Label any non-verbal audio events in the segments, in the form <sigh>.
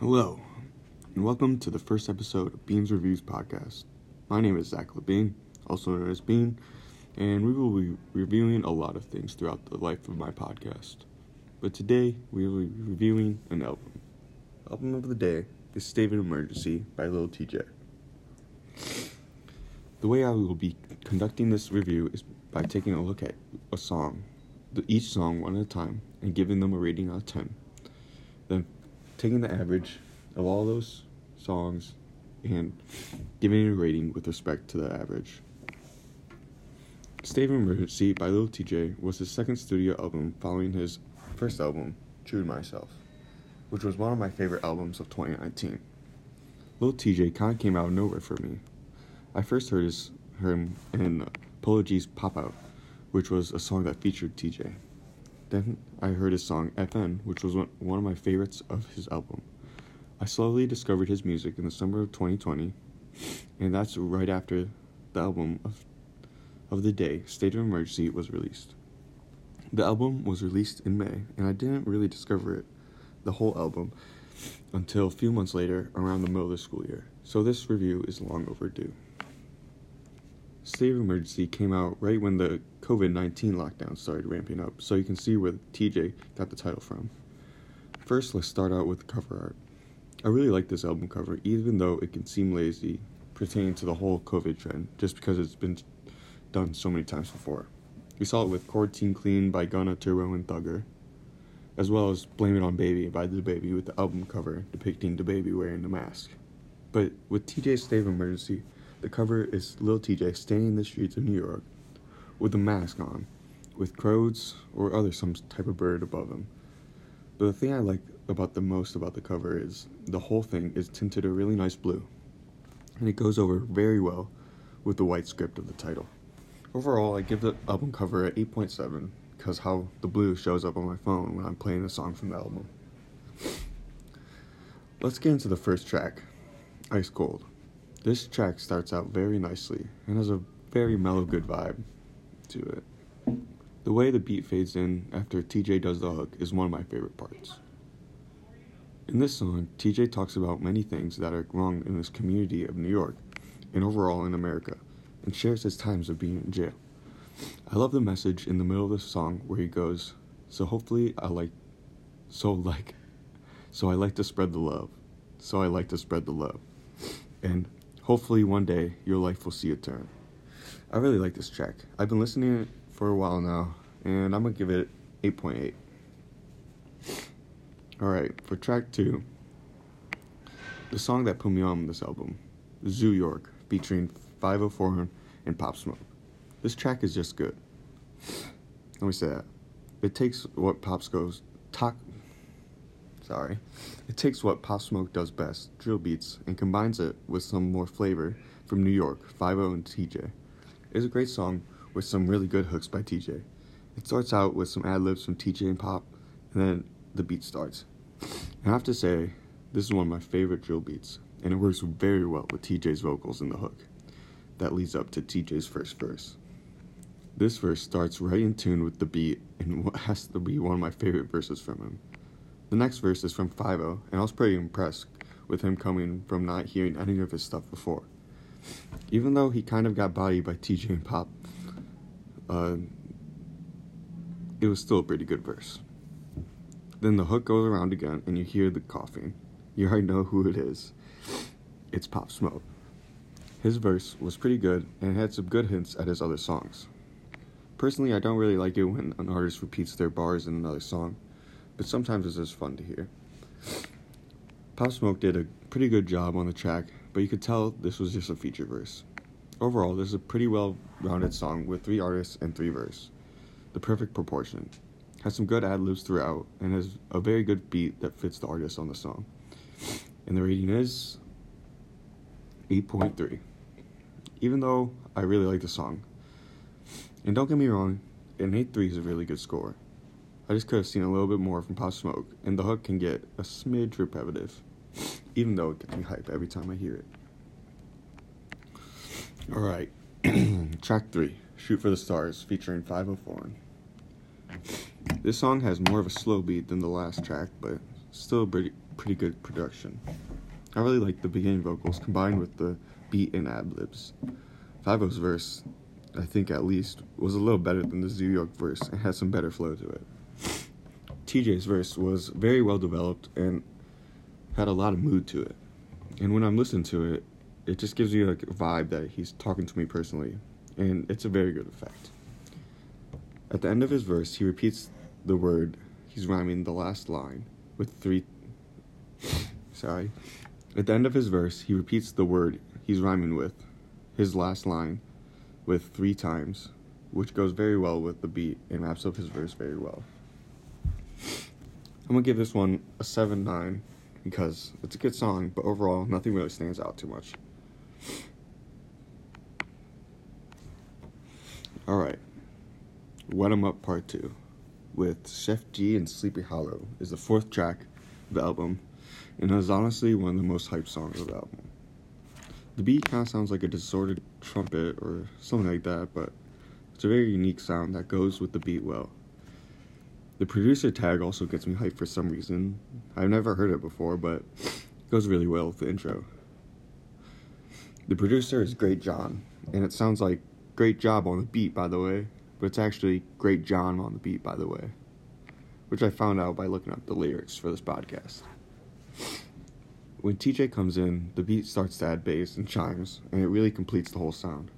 Hello, and welcome to the first episode of Beans Reviews podcast. My name is Zach Labine, also known as Bean, and we will be reviewing a lot of things throughout the life of my podcast. But today, we will be reviewing an album. Album of the day is State of Emergency by Lil Tjay. The way I will be conducting this review is by taking a look at a song, each song one at a time, and giving them a rating out of 10. Taking the average of all those songs and giving it a rating with respect to the average. State of Emergency by Lil Tjay was his second studio album following his first album, True Myself, which was one of my favorite albums of 2019. Lil Tjay kind of came out of nowhere for me. I first heard, his, him in Polo G's Pop Out, which was a song that featured TJ. Then I heard his song FN, which was one of my favorites of his album. I slowly discovered his music in the summer of 2020, and that's right after the album of, of the day, State of Emergency, was released. The album was released in May, and I didn't really discover it, the whole album, until a few months later, around the middle of the school year. So this review is long overdue. State of Emergency came out right when the COVID 19 lockdown started ramping up, so you can see where TJ got the title from. First, let's start out with the cover art. I really like this album cover, even though it can seem lazy pertaining to the whole COVID trend, just because it's been done so many times before. We saw it with Quarantine Clean by Gunna, Turbo, and Thugger, as well as Blame It on Baby by DaBaby with the album cover depicting the baby wearing the mask. But with TJ's State of Emergency, the cover is Lil Tjay standing in the streets of New York with a mask on, with crows or other some type of bird above him. But the thing I like about the most about the cover is the whole thing is tinted a really nice blue, and it goes over very well with the white script of the title. Overall, I give the album cover at 8.7 because how the blue shows up on my phone when I'm playing a song from the album. Let's get into the first track, Ice Cold. This track starts out very nicely and has a very mellow, good vibe to it. The way the beat fades in after TJ does the hook is one of my favorite parts. In this song, TJ talks about many things that are wrong in this community of New York and overall in America, and shares his times of being in jail. I love the message in the middle of the song where he goes, "So hopefully I like, so like, so I like to spread the love, so I like to spread the love," and Hopefully, one day your life will see a turn. I really like this track. I've been listening to it for a while now, and I'm gonna give it 8.8. Alright, for track two, the song that put me on this album, Zoo York, featuring Fivio Foreign and Pop Smoke. This track is just good. Let me say that. It takes what Pop Smoke's talk sorry. It takes what Pop Smoke does best, drill beats, and combines it with some more flavor from New York, 5 and TJ. It's a great song with some really good hooks by TJ. It starts out with some ad libs from TJ and Pop, and then the beat starts. I have to say, this is one of my favorite drill beats, and it works very well with TJ's vocals in the hook. That leads up to TJ's first verse. This verse starts right in tune with the beat and <laughs> has to be one of my favorite verses from him. The next verse is from Fivio, and I was pretty impressed with him coming from not hearing any of his stuff before. Even though he kind of got bodied by TJ and Pop, uh, it was still a pretty good verse. Then the hook goes around again, and you hear the coughing. You already know who it is. It's Pop Smoke. His verse was pretty good and had some good hints at his other songs. Personally, I don't really like it when an artist repeats their bars in another song but sometimes it's just fun to hear. Pop Smoke did a pretty good job on the track, but you could tell this was just a feature verse. Overall, this is a pretty well rounded song with three artists and three verses. The perfect proportion. Has some good ad libs throughout and has a very good beat that fits the artist on the song. And the rating is 8.3. Even though I really like the song. And don't get me wrong, an 8.3 is a really good score. I just could have seen a little bit more from Pop Smoke, and the hook can get a smidge repetitive, even though it gets me hype every time I hear it. Alright, <clears throat> track 3 Shoot for the Stars, featuring Fivio Foreign. This song has more of a slow beat than the last track, but still pretty, pretty good production. I really like the beginning vocals combined with the beat and ad libs. Fivio's verse, I think at least, was a little better than the Zoo York verse and had some better flow to it. TJ's verse was very well developed and had a lot of mood to it. And when I'm listening to it, it just gives you a vibe that he's talking to me personally, and it's a very good effect. At the end of his verse, he repeats the word, he's rhyming the last line with three. <laughs> Sorry. At the end of his verse, he repeats the word he's rhyming with, his last line, with three times, which goes very well with the beat and wraps up his verse very well. I'm gonna give this one a 7 9 because it's a good song, but overall, nothing really stands out too much. Alright, Wet 'em Up Part 2 with Sheff G and Sleepy Hallow is the fourth track of the album and is honestly one of the most hyped songs of the album. The beat kind of sounds like a distorted trumpet or something like that, but it's a very unique sound that goes with the beat well. The producer tag also gets me hyped for some reason. I've never heard it before, but it goes really well with the intro. The producer is Great John, and it sounds like Great Job on the beat, by the way, but it's actually Great John on the beat, by the way, which I found out by looking up the lyrics for this podcast. When TJ comes in, the beat starts to add bass and chimes, and it really completes the whole sound.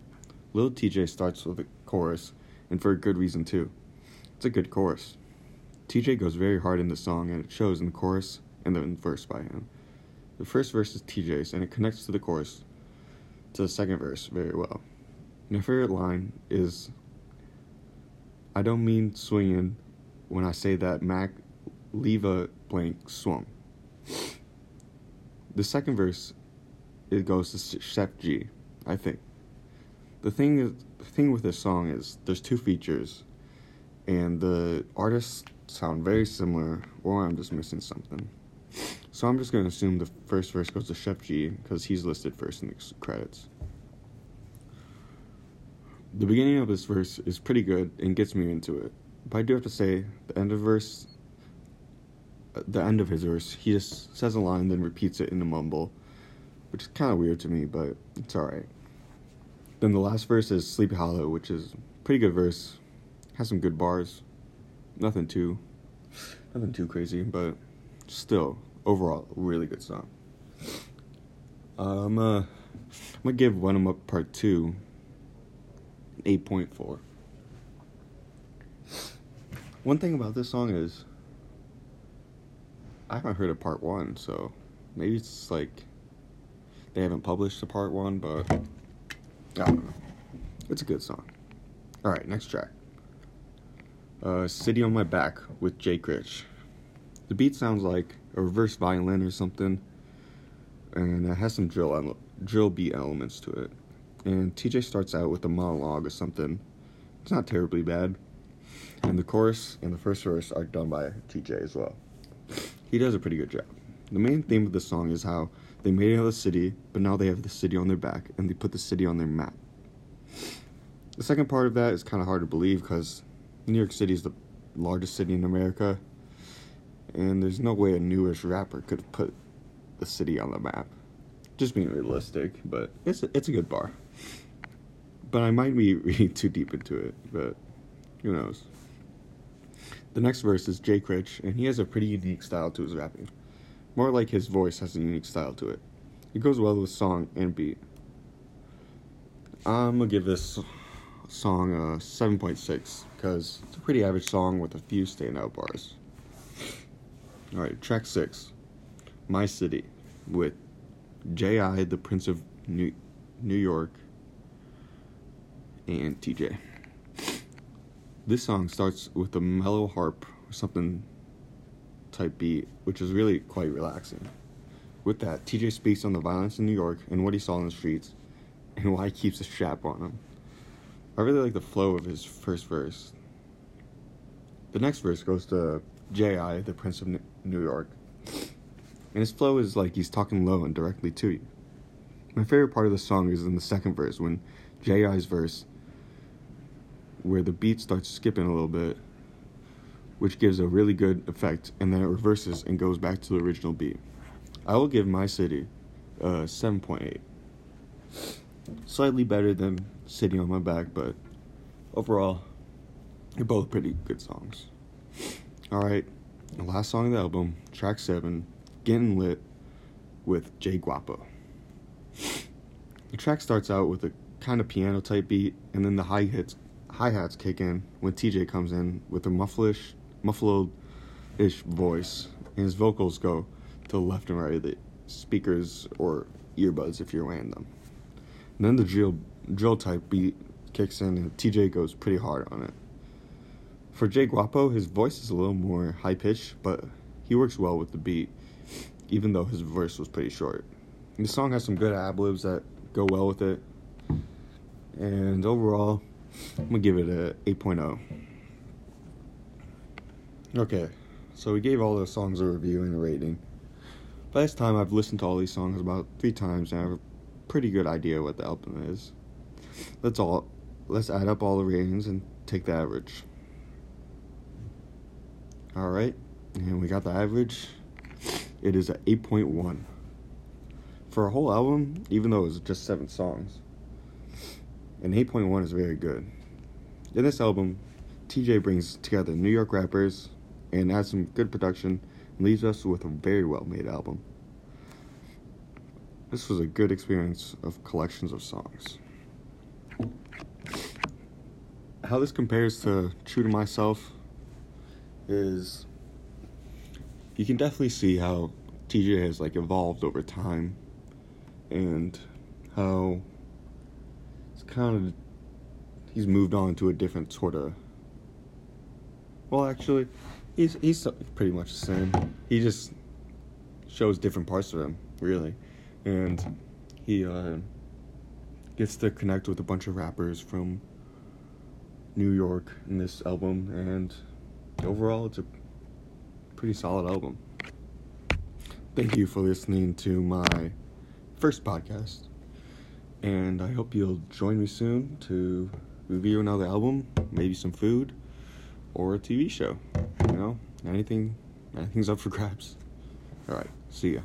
Lil Tjay starts with a chorus, and for a good reason too. It's a good chorus. TJ goes very hard in the song, and it shows in the chorus and the verse by him. The first verse is TJ's, and it connects to the chorus, to the second verse, very well. My favorite line is I don't mean swinging when I say that Mac leave a blank swung. The second verse, it goes to Sheff G, I think. The thing is, the thing with this song is there's two features, and the artists sound very similar, or I'm just missing something. So I'm just gonna assume the first verse goes to Sheff G because he's listed first in the credits. The beginning of this verse is pretty good and gets me into it, but I do have to say the end of verse uh, the end of his verse, he just says a line and then repeats it in a mumble, which is kind of weird to me, but it's alright. Then the last verse is Sleepy Hallow, which is pretty good verse, has some good bars, nothing too, nothing too crazy, but still overall really good song. Um, uh, I'm gonna give One 'em Up Part Two eight point four. One thing about this song is I haven't heard of part one, so maybe it's like they haven't published a part one, but I don't know. It's a good song. All right, next track. Uh, "City on My Back" with Jay Critch. The beat sounds like a reverse violin or something, and it has some drill drill beat elements to it. And TJ starts out with a monologue or something. It's not terribly bad, and the chorus and the first verse are done by TJ as well he does a pretty good job. The main theme of the song is how they made it out of the city, but now they have the city on their back and they put the city on their map. The second part of that is kind of hard to believe because New York City is the largest city in America, and there's no way a newish rapper could have put the city on the map. Just being realistic, but it's a, it's a good bar. But I might be <laughs> reading too deep into it, but who knows. The next verse is Jay Critch, and he has a pretty unique style to his rapping. More like his voice has a unique style to it. It goes well with song and beat. I'm gonna give this song a 7.6 because it's a pretty average song with a few standout bars. Alright, track 6 My City with J.I., the Prince of New, New York, and TJ. This song starts with a mellow harp or something type beat, which is really quite relaxing. With that, TJ speaks on the violence in New York and what he saw in the streets, and why he keeps a strap on him. I really like the flow of his first verse. The next verse goes to J.I., the Prince of New York, and his flow is like he's talking low and directly to you. My favorite part of the song is in the second verse when J.I.'s verse where the beat starts skipping a little bit, which gives a really good effect, and then it reverses and goes back to the original beat. I will give My City a 7.8. Slightly better than City on My Back, but overall, they're both pretty good songs. Alright, the last song of the album, track 7, Getting Lit with Jay Gwuapo. The track starts out with a kind of piano type beat, and then the hi hats hi hats kick in when TJ comes in with a mufflish, muffled ish voice, and his vocals go to the left and right of the speakers or earbuds if you're wearing them. And then the drill drill type beat kicks in, and TJ goes pretty hard on it. For Jay Gwuapo, his voice is a little more high pitched, but he works well with the beat, even though his verse was pretty short. The song has some good ad libs that go well with it. And overall, I'm gonna give it a 8.0. Okay, so we gave all the songs a review and a rating. By this time, I've listened to all these songs about three times and I have a pretty good idea what the album is. Let's all let's add up all the ratings and take the average. All right, and we got the average. It is a 8.1 for a whole album, even though it was just seven songs. And 8.1 is very good. In this album, TJ brings together New York rappers and adds some good production and leaves us with a very well made album. This was a good experience of collections of songs. How this compares to True to Myself is you can definitely see how TJ has like evolved over time and how it's kind of he's moved on to a different sort of well actually he's he's pretty much the same. He just shows different parts of him really. And he uh, gets to connect with a bunch of rappers from New York in this album and overall it's a pretty solid album thank you for listening to my first podcast. And I hope you'll join me soon to review another album, maybe some food, or a TV show. You know, anything, anything's up for grabs. All right, see ya.